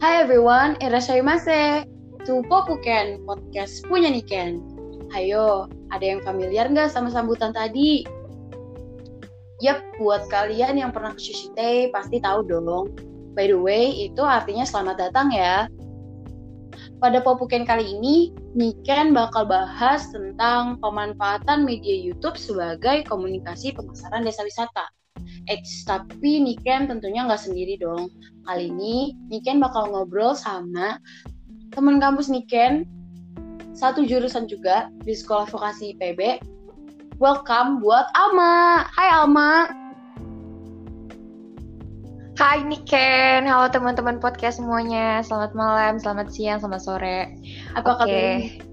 Hai everyone, irashaimase to Popuken, podcast punya Niken. Hayo, ada yang familiar nggak sama sambutan tadi? Yap, buat kalian yang pernah ke Shushite pasti tahu dong. By the way, itu artinya selamat datang ya. Pada Popuken kali ini, Niken bakal bahas tentang pemanfaatan media YouTube sebagai komunikasi pemasaran desa wisata. Eits, tapi Niken tentunya nggak sendiri dong. Kali ini Niken bakal ngobrol sama teman kampus Niken, satu jurusan juga di sekolah vokasi IPB. Welcome buat Alma. Hai Alma. Hai Niken, halo teman-teman podcast semuanya. Selamat malam, selamat siang, selamat sore. Apa Oke. kabar?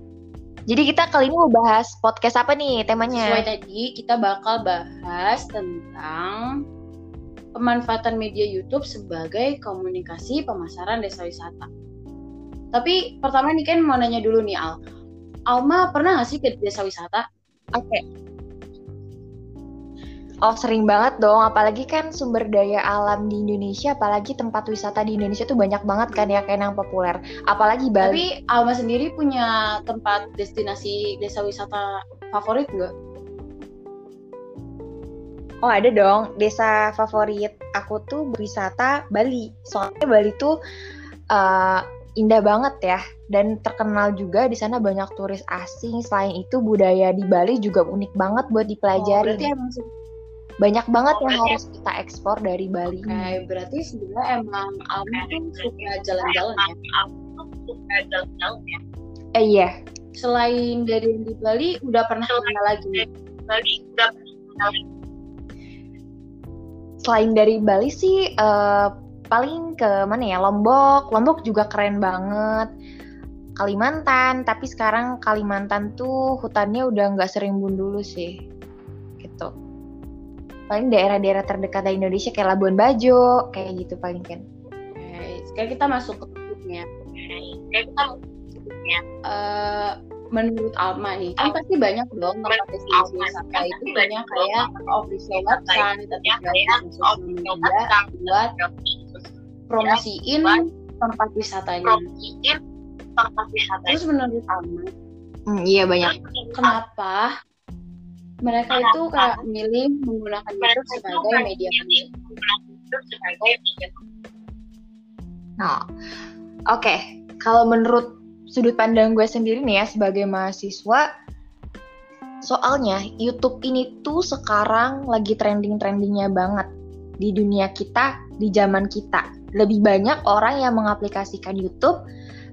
Jadi kita kali ini mau bahas podcast apa nih temanya? Sesuai tadi kita bakal bahas tentang pemanfaatan media YouTube sebagai komunikasi pemasaran desa wisata. Tapi pertama nih kan mau nanya dulu nih Al. Alma pernah nggak sih ke desa wisata? Oke. Oh sering banget dong, apalagi kan sumber daya alam di Indonesia, apalagi tempat wisata di Indonesia tuh banyak banget kan ya kayak yang populer. Apalagi Bali. Tapi Alma sendiri punya tempat destinasi desa wisata favorit nggak? Oh ada dong, desa favorit aku tuh wisata Bali. Soalnya Bali tuh uh, indah banget ya, dan terkenal juga di sana banyak turis asing. Selain itu budaya di Bali juga unik banget buat Oh, dipelajari. berarti emang se- banyak banget yang harus kita ekspor dari Bali. Oke, berarti sebenarnya emang Alma tuh suka jalan-jalan ya. Eh iya, Selain dari di Bali, udah pernah ke mana lagi? nih? selain dari Bali sih eh, paling ke mana ya Lombok. Lombok juga keren banget. Kalimantan, tapi sekarang Kalimantan tuh hutannya udah nggak serimbun dulu sih, gitu. Paling daerah-daerah terdekat dari Indonesia kayak Labuan Bajo, kayak gitu paling kan. Oke, sekarang kita masuk ke topiknya. Eh, menurut Alma nih, kan pasti banyak dong tempat destinasi wisata itu punya kayak official website atau kayak sosial media buat promosiin tempat wisatanya. Terus menurut Alma, Hmm, iya banyak. kenapa mereka itu kayak milih menggunakan YouTube sebagai media Nah, oke. Kalau menurut sudut pandang gue sendiri nih ya sebagai mahasiswa, soalnya YouTube ini tuh sekarang lagi trending-trendingnya banget di dunia kita, di zaman kita. Lebih banyak orang yang mengaplikasikan YouTube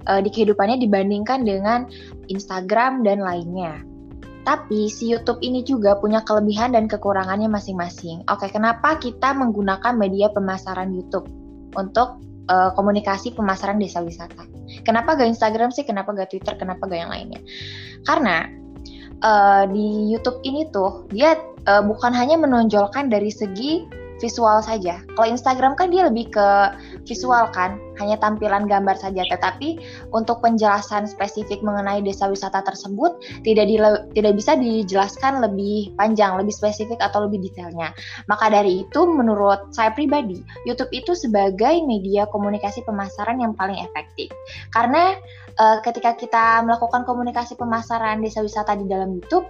eh, di kehidupannya dibandingkan dengan Instagram dan lainnya. Tapi si YouTube ini juga punya kelebihan dan kekurangannya masing-masing. Oke, kenapa kita menggunakan media pemasaran YouTube untuk eh, komunikasi pemasaran desa wisata? Kenapa gak Instagram sih? Kenapa gak Twitter? Kenapa gak yang lainnya? Karena eh, di YouTube ini tuh dia eh, bukan hanya menonjolkan dari segi visual saja. Kalau Instagram kan dia lebih ke visual kan, hanya tampilan gambar saja. Tetapi untuk penjelasan spesifik mengenai desa wisata tersebut tidak dile- tidak bisa dijelaskan lebih panjang, lebih spesifik atau lebih detailnya. Maka dari itu, menurut saya pribadi, YouTube itu sebagai media komunikasi pemasaran yang paling efektif. Karena eh, ketika kita melakukan komunikasi pemasaran desa wisata di dalam YouTube,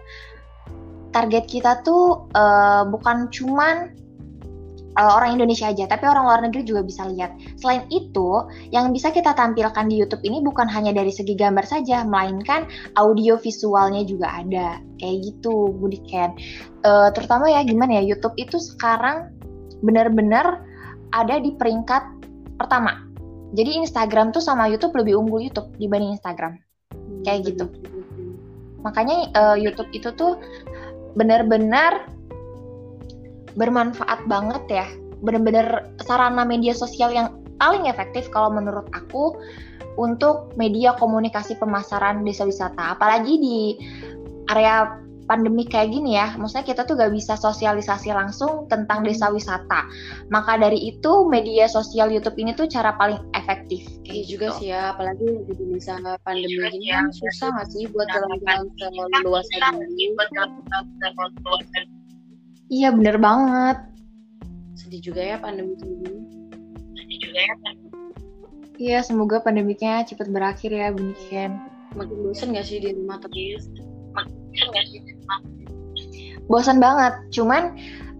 target kita tuh eh, bukan cuman eh, orang Indonesia aja, tapi orang luar negeri juga bisa lihat. Selain itu, yang bisa kita tampilkan di YouTube ini bukan hanya dari segi gambar saja, melainkan audio visualnya juga ada. Kayak gitu, Budi Ken. Eh, terutama ya gimana ya, YouTube itu sekarang benar-benar ada di peringkat pertama. Jadi Instagram tuh sama YouTube lebih unggul YouTube dibanding Instagram. Kayak gitu. Makanya eh, YouTube itu tuh benar-benar bermanfaat banget ya. Benar-benar sarana media sosial yang paling efektif kalau menurut aku untuk media komunikasi pemasaran desa wisata. Apalagi di area pandemi kayak gini ya, maksudnya kita tuh gak bisa sosialisasi langsung tentang desa wisata. Maka dari itu media sosial YouTube ini tuh cara paling efektif. Iya kayak juga gitu. sih ya, apalagi di masa pandemi gini kan susah nggak sih buat jalan-jalan ke luas dulu. Iya bener banget. Sedih juga ya pandemi kayak gini. Iya, semoga pandemiknya cepat berakhir ya, Buniken. Makin bosan gak sih di rumah terus? Makin gak sih di rumah? Bosan banget, cuman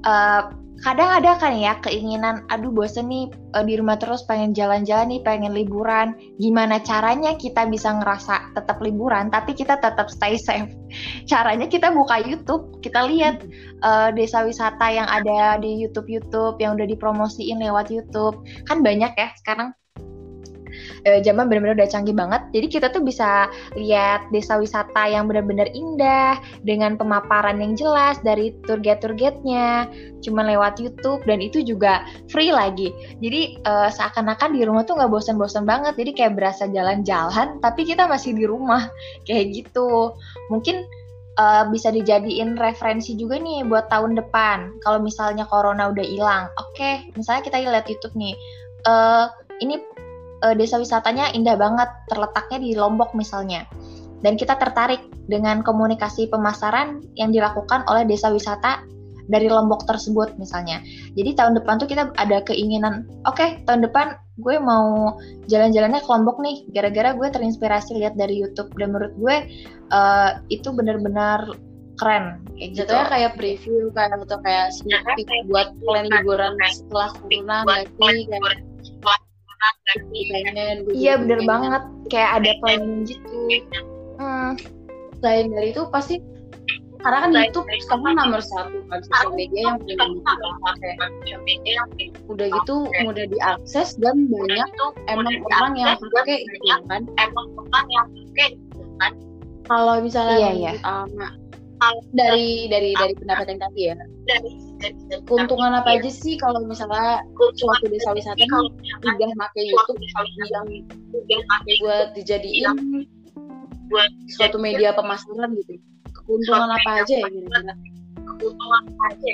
uh, kadang ada kan ya keinginan aduh bosen nih uh, di rumah terus pengen jalan-jalan nih pengen liburan. Gimana caranya kita bisa ngerasa tetap liburan tapi kita tetap stay safe? Caranya kita buka YouTube kita lihat uh, desa wisata yang ada di YouTube YouTube yang udah dipromosiin lewat YouTube. Kan banyak ya sekarang uh, zaman benar-benar udah canggih banget. Jadi kita tuh bisa lihat desa wisata yang benar-benar indah dengan pemaparan yang jelas dari tour guide-tour guide-nya, cuma lewat YouTube dan itu juga free lagi. Jadi uh, seakan-akan di rumah tuh nggak bosan-bosan banget. Jadi kayak berasa jalan-jalan, tapi kita masih di rumah kayak gitu. Mungkin uh, bisa dijadiin referensi juga nih buat tahun depan. Kalau misalnya corona udah hilang, oke, okay, misalnya kita lihat YouTube nih, uh, ini uh, desa wisatanya indah banget, terletaknya di Lombok misalnya. Dan kita tertarik dengan komunikasi pemasaran yang dilakukan oleh desa wisata dari Lombok tersebut misalnya. Jadi tahun depan tuh kita ada keinginan, oke okay, tahun depan gue mau jalan-jalannya ke Lombok nih, gara-gara gue terinspirasi lihat dari YouTube dan menurut gue uh, itu benar-benar keren kayak gitu. Jatuhnya kayak preview kayak atau kayak sneak peek buat plan liburan setelah corona nggak kayak iya bener banget. Kayak ada planning gitu. Hmm. selain dari itu pasti karena kan YouTube sekarang nomor satu kan sosial media yang pakai udah gitu mudah diakses dan banyak emang orang yang pakai itu kan. emang orang yang pakai kan. Kalau misalnya iya, iya. dari dari dari pendapat yang tadi ya keuntungan apa aja sih kalau misalnya suatu desa wisata nih udah pakai YouTube? yang buat dijadiin buat suatu media pemasaran gitu. Keuntungan apa aja ya kira-kira? Keuntungan apa aja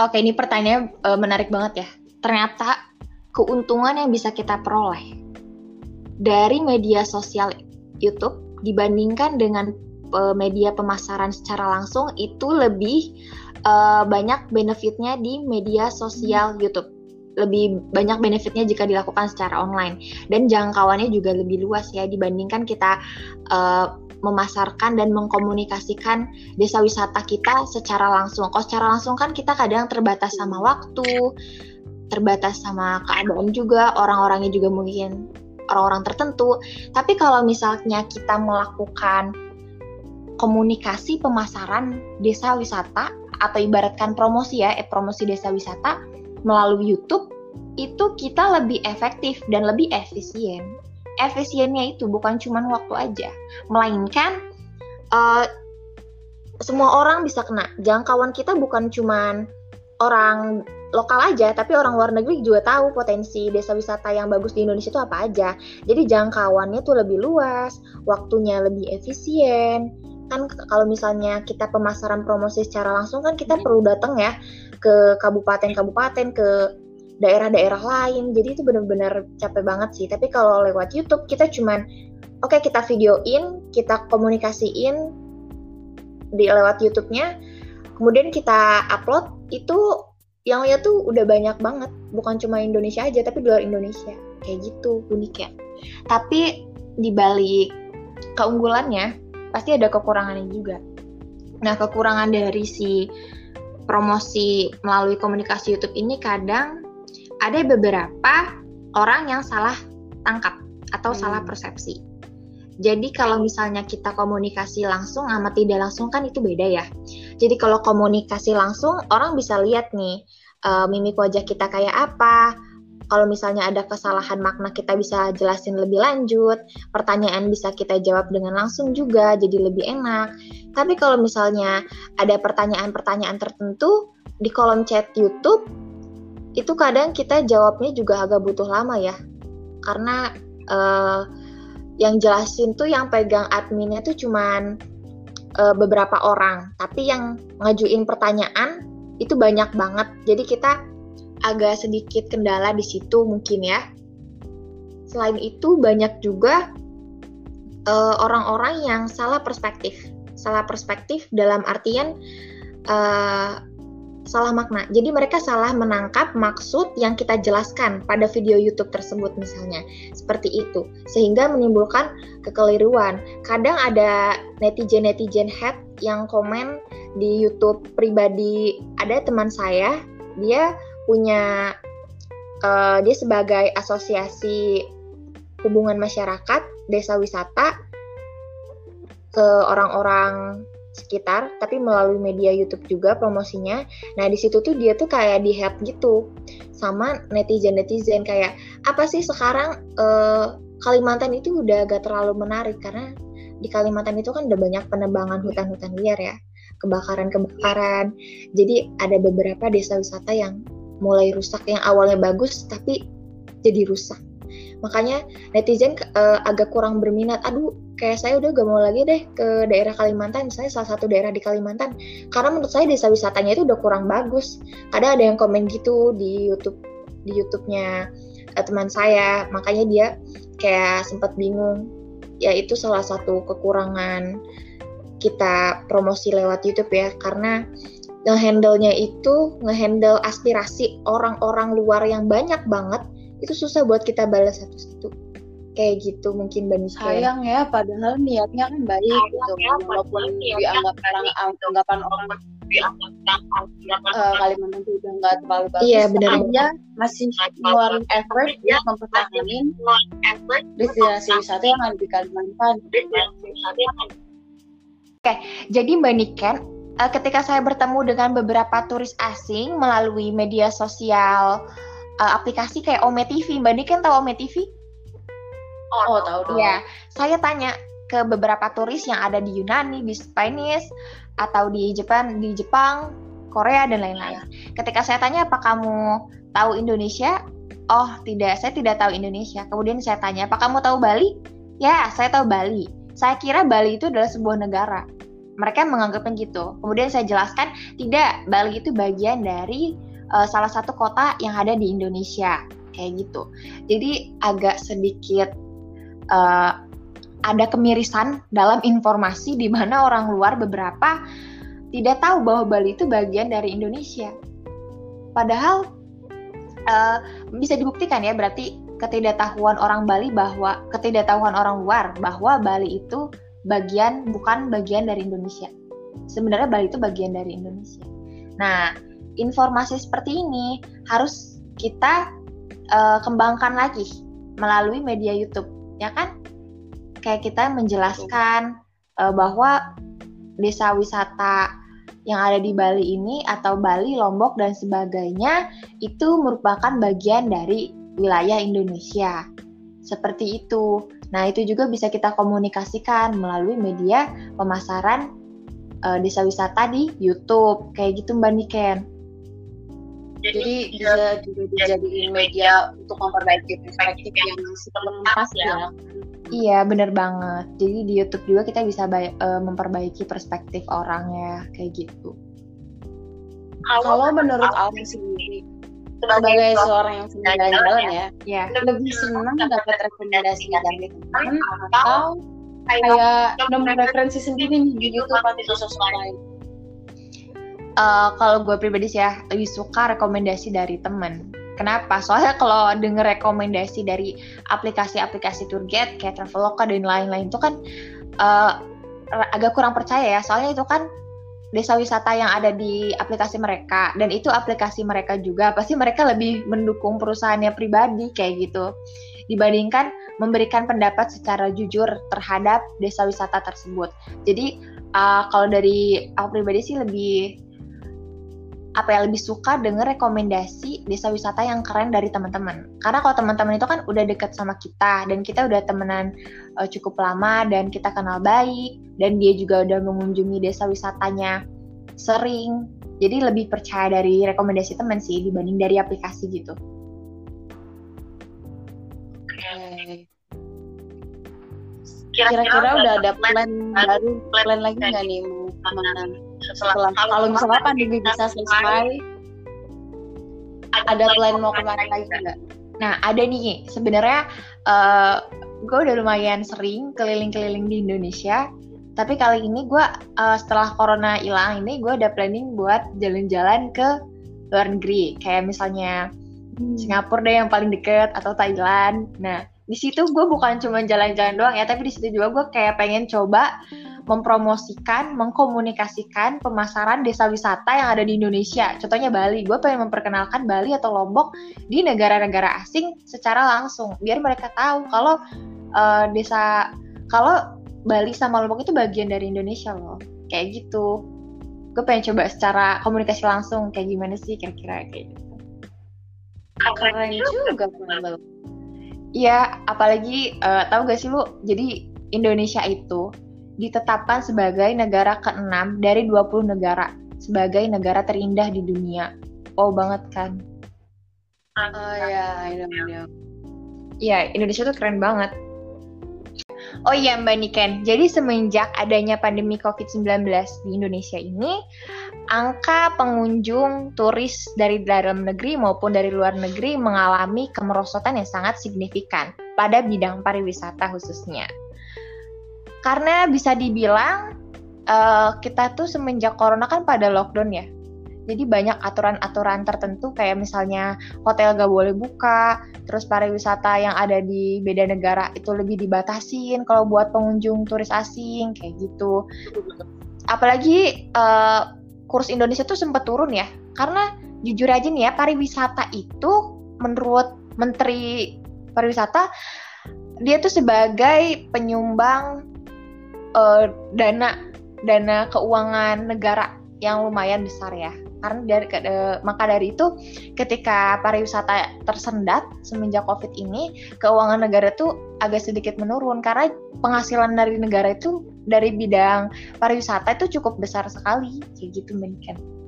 Oke, ini pertanyaannya uh, menarik banget ya. Ternyata keuntungan yang bisa kita peroleh dari media sosial YouTube dibandingkan dengan media pemasaran secara langsung itu lebih uh, banyak benefitnya di media sosial YouTube lebih banyak benefitnya jika dilakukan secara online dan jangkauannya juga lebih luas ya dibandingkan kita uh, memasarkan dan mengkomunikasikan desa wisata kita secara langsung. Kalau secara langsung kan kita kadang terbatas sama waktu, terbatas sama keadaan juga, orang-orangnya juga mungkin orang-orang tertentu. Tapi kalau misalnya kita melakukan komunikasi pemasaran desa wisata atau ibaratkan promosi ya, eh, promosi desa wisata melalui YouTube itu kita lebih efektif dan lebih efisien. Efisiennya itu bukan cuma waktu aja, melainkan uh, semua orang bisa kena. Jangkauan kita bukan cuma orang lokal aja, tapi orang luar negeri juga tahu potensi desa wisata yang bagus di Indonesia itu apa aja. Jadi jangkauannya tuh lebih luas, waktunya lebih efisien, kan kalau misalnya kita pemasaran promosi secara langsung kan kita perlu datang ya ke kabupaten-kabupaten ke daerah-daerah lain. Jadi itu benar-benar capek banget sih. Tapi kalau lewat YouTube kita cuman oke okay, kita videoin kita komunikasiin di lewat YouTube-nya kemudian kita upload itu yang lihat tuh udah banyak banget. Bukan cuma Indonesia aja tapi di luar Indonesia. Kayak gitu unik ya tapi di balik keunggulannya pasti ada kekurangannya juga. Nah, kekurangan dari si promosi melalui komunikasi YouTube ini kadang ada beberapa orang yang salah tangkap atau hmm. salah persepsi. Jadi kalau misalnya kita komunikasi langsung sama tidak langsung kan itu beda ya. Jadi kalau komunikasi langsung orang bisa lihat nih uh, mimik wajah kita kayak apa, kalau misalnya ada kesalahan makna kita bisa jelasin lebih lanjut, pertanyaan bisa kita jawab dengan langsung juga, jadi lebih enak. Tapi kalau misalnya ada pertanyaan-pertanyaan tertentu di kolom chat YouTube, itu kadang kita jawabnya juga agak butuh lama ya, karena uh, yang jelasin tuh yang pegang adminnya tuh cuman uh, beberapa orang, tapi yang ngajuin pertanyaan itu banyak banget. Jadi kita agak sedikit kendala di situ mungkin ya. Selain itu banyak juga eh, orang-orang uh, yang salah perspektif. Salah perspektif dalam artian uh, salah makna. Jadi mereka salah menangkap maksud yang kita jelaskan pada video YouTube tersebut misalnya. Seperti itu. Sehingga menimbulkan kekeliruan. Kadang ada netizen-netizen head yang komen di YouTube pribadi ada teman saya, dia punya uh, dia sebagai asosiasi hubungan masyarakat desa wisata ke orang-orang sekitar tapi melalui media YouTube juga promosinya. Nah, di situ tuh dia tuh kayak di help gitu sama netizen-netizen kayak apa sih sekarang uh, Kalimantan itu udah gak terlalu menarik karena di Kalimantan itu kan udah banyak penebangan hutan-hutan liar ya, kebakaran-kebakaran. Jadi ada beberapa desa wisata yang mulai rusak yang awalnya bagus tapi jadi rusak. Makanya netizen uh, agak kurang berminat. Aduh kayak saya udah gak mau lagi deh ke daerah Kalimantan. Misalnya salah satu daerah di Kalimantan. Karena menurut saya desa wisatanya itu udah kurang bagus. Kadang ada yang komen gitu di YouTube di YouTube-nya uh, teman saya. Makanya dia kayak sempat bingung. Ya itu salah satu kekurangan kita promosi lewat YouTube ya. Karena ngehandle-nya itu ngehandle aspirasi orang-orang luar yang banyak banget itu susah buat kita balas satu-satu. Kayak gitu mungkin Mbak sayang ya padahal niatnya kan baik sayang gitu. ya, walaupun dianggap orang anggapan orang uh, Kalimantan itu udah nggak terlalu bagus. Iya, benar. Aja masih ngeluarin effort ya mempertahankan destinasi wisata yang ada di Kalimantan. Oke, jadi Mbak Niken, uh, ketika saya bertemu dengan beberapa turis asing melalui media sosial uh, aplikasi kayak Ome TV. Mbak Dik kan tahu Ome TV? Oh, oh tahu dong. Ya, saya tanya ke beberapa turis yang ada di Yunani, di Spanish, atau di Jepang, di Jepang, Korea dan lain-lain. Ketika saya tanya apa kamu tahu Indonesia? Oh, tidak, saya tidak tahu Indonesia. Kemudian saya tanya, apa kamu tahu Bali? Ya, saya tahu Bali. Saya kira Bali itu adalah sebuah negara. Mereka menganggapnya gitu. Kemudian saya jelaskan, tidak, Bali itu bagian dari uh, salah satu kota yang ada di Indonesia kayak gitu. Jadi agak sedikit uh, ada kemirisan dalam informasi di mana orang luar beberapa tidak tahu bahwa Bali itu bagian dari Indonesia. Padahal uh, bisa dibuktikan ya berarti ketidaktahuan orang Bali bahwa ketidaktahuan orang luar bahwa Bali itu bagian bukan bagian dari Indonesia. Sebenarnya Bali itu bagian dari Indonesia. Nah, informasi seperti ini harus kita uh, kembangkan lagi melalui media YouTube, ya kan? Kayak kita menjelaskan uh, bahwa desa wisata yang ada di Bali ini atau Bali, Lombok dan sebagainya itu merupakan bagian dari wilayah Indonesia. Seperti itu. Nah, itu juga bisa kita komunikasikan melalui media pemasaran uh, desa wisata di YouTube. Kayak gitu Mbak Niken jadi bisa juga dijadiin media untuk memperbaiki perspektif yang sebelum pas ya. ya. Iya, bener banget. Jadi di YouTube juga kita bisa uh, memperbaiki perspektif orang ya, kayak gitu. Kalau menurut Alvin sendiri, sebagai seorang yang sedang jalan-jalan ya, ya, lebih senang dapat rekomendasi dari teman atau kayak nemu referensi sendiri nih di YouTube atau di sosmed lain? uh, kalau gue pribadi sih ya lebih suka rekomendasi dari temen. Kenapa? Soalnya kalau denger rekomendasi dari aplikasi-aplikasi tour guide kayak Traveloka dan lain-lain itu kan uh, agak kurang percaya ya. Soalnya itu kan desa wisata yang ada di aplikasi mereka dan itu aplikasi mereka juga pasti mereka lebih mendukung perusahaannya pribadi kayak gitu dibandingkan memberikan pendapat secara jujur terhadap desa wisata tersebut. Jadi uh, kalau dari aku pribadi sih lebih apa yang lebih suka denger rekomendasi desa wisata yang keren dari teman-teman. Karena kalau teman-teman itu kan udah deket sama kita dan kita udah temenan uh, cukup lama dan kita kenal baik dan dia juga udah mengunjungi desa wisatanya sering. Jadi lebih percaya dari rekomendasi teman sih dibanding dari aplikasi gitu. Kira-kira udah ada plan baru, plan lagi nggak nih mau setelah kalau misalnya pandemi bisa selesai ada plan mau ke mana lagi nggak? Nah ada nih sebenarnya uh, gue udah lumayan sering keliling-keliling di Indonesia Tapi kali ini gue uh, setelah corona hilang ini gue ada planning buat jalan-jalan ke luar negeri. Kayak misalnya hmm. Singapura deh yang paling deket atau Thailand. Nah di situ gue bukan cuma jalan-jalan doang ya, tapi di situ juga gue kayak pengen coba mempromosikan, mengkomunikasikan pemasaran desa wisata yang ada di Indonesia. Contohnya Bali, gue pengen memperkenalkan Bali atau Lombok di negara-negara asing secara langsung, biar mereka tahu kalau uh, desa, kalau Bali sama Lombok itu bagian dari Indonesia loh, kayak gitu. Gue pengen coba secara komunikasi langsung kayak gimana sih kira-kira kayak gitu. Keren juga Iya, apalagi uh, tahu gak sih lu? Jadi Indonesia itu ditetapkan sebagai negara ke-6 dari 20 negara sebagai negara terindah di dunia. Oh banget kan? Oh iya, iya. Iya, Indonesia tuh keren banget. Oh iya Mbak Niken, jadi semenjak adanya pandemi COVID-19 di Indonesia ini, angka pengunjung turis dari dalam negeri maupun dari luar negeri mengalami kemerosotan yang sangat signifikan pada bidang pariwisata khususnya. Karena bisa dibilang uh, kita tuh semenjak corona kan pada lockdown ya. Jadi banyak aturan-aturan tertentu kayak misalnya hotel gak boleh buka, terus pariwisata yang ada di beda negara itu lebih dibatasin kalau buat pengunjung turis asing kayak gitu. Apalagi uh, kurs Indonesia tuh sempat turun ya, karena jujur aja nih ya pariwisata itu menurut Menteri Pariwisata dia tuh sebagai penyumbang uh, dana dana keuangan negara yang lumayan besar ya. Karena dari uh, maka dari itu ketika pariwisata tersendat semenjak covid ini keuangan negara tuh agak sedikit menurun. Karena penghasilan dari negara itu dari bidang pariwisata itu cukup besar sekali. Kayak gitu mungkin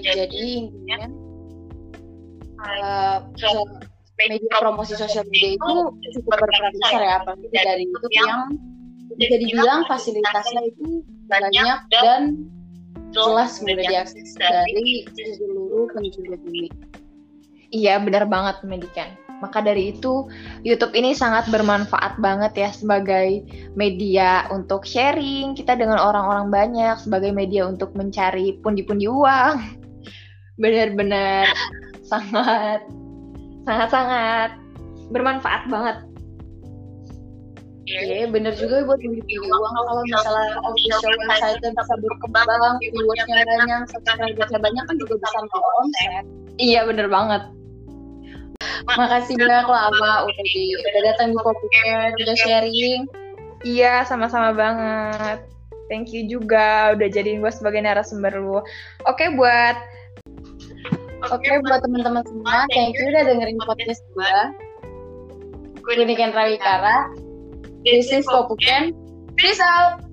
jadi intinya uh, media promosi sosial media itu cukup berperan besar ya apalagi dari itu yang bisa dibilang fasilitasnya itu banyak dan jelas mudah diakses dari seluruh penjuru bumi. Iya benar banget Medikan. Maka dari itu YouTube ini sangat bermanfaat banget ya sebagai media untuk sharing kita dengan orang-orang banyak, sebagai media untuk mencari pundi-pundi uang. Benar-benar sangat sangat-sangat bermanfaat banget. Iya, yeah, bener juga buat beli uang kalau misalnya official website bisa berkembang, viewersnya banyak, subscribersnya banyak kan juga bisa mau omset. Iya, bener banget. Makasih banyak lama udah di udah datang di Popicare, udah sharing. Iya, sama-sama banget. Thank you juga udah jadiin gue sebagai narasumber lu. Oke, buat Oke, okay, buat teman-teman semua, thank you udah dengerin podcast gue. Gue Niken Rawikara. This is Popuken. Peace out.